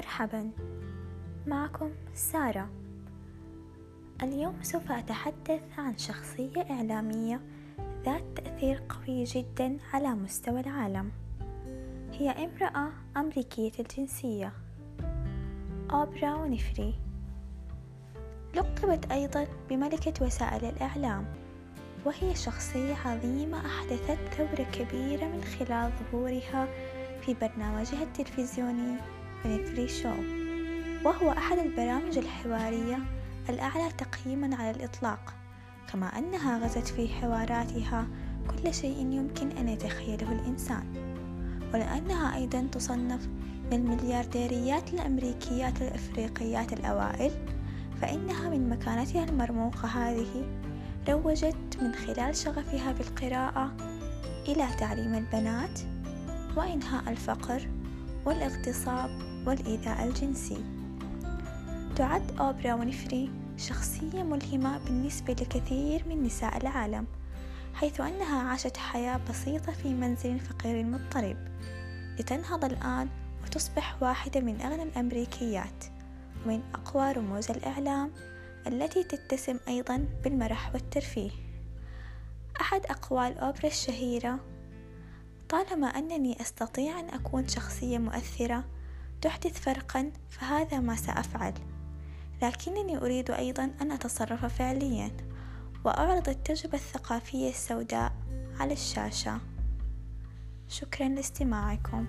مرحبا. معكم سارة. اليوم سوف أتحدث عن شخصية إعلامية ذات تأثير قوي جدا على مستوى العالم. هي امرأة أمريكية الجنسية. أوبرا ونفري لقبت أيضا بملكة وسائل الإعلام وهي شخصية عظيمة أحدثت ثورة كبيرة من خلال ظهورها في برنامجها التلفزيوني. ونفري شو وهو أحد البرامج الحوارية الأعلى تقييما على الإطلاق كما أنها غزت في حواراتها كل شيء يمكن أن يتخيله الإنسان. ولأنها أيضا تصنف من المليارديريات الأمريكيات الأفريقيات الأوائل فإنها من مكانتها المرموقة هذه روجت من خلال شغفها بالقراءة إلى تعليم البنات وإنهاء الفقر والإغتصاب والإيذاء الجنسي. تعد أوبرا وينفري شخصية ملهمة بالنسبة لكثير من نساء العالم حيث أنها عاشت حياة بسيطة في منزل فقير مضطرب لتنهض الآن وتصبح واحدة من أغنى الأمريكيات ومن أقوى رموز الإعلام التي تتسم أيضا بالمرح والترفيه. أحد أقوال أوبرا الشهيرة طالما أنني أستطيع أن أكون شخصية مؤثرة تحدث فرقا فهذا ما سأفعل. لكنني أريد أيضا أن أتصرف فعليا وأعرض التجربة الثقافية السوداء على الشاشة. شكرا لاستماعكم.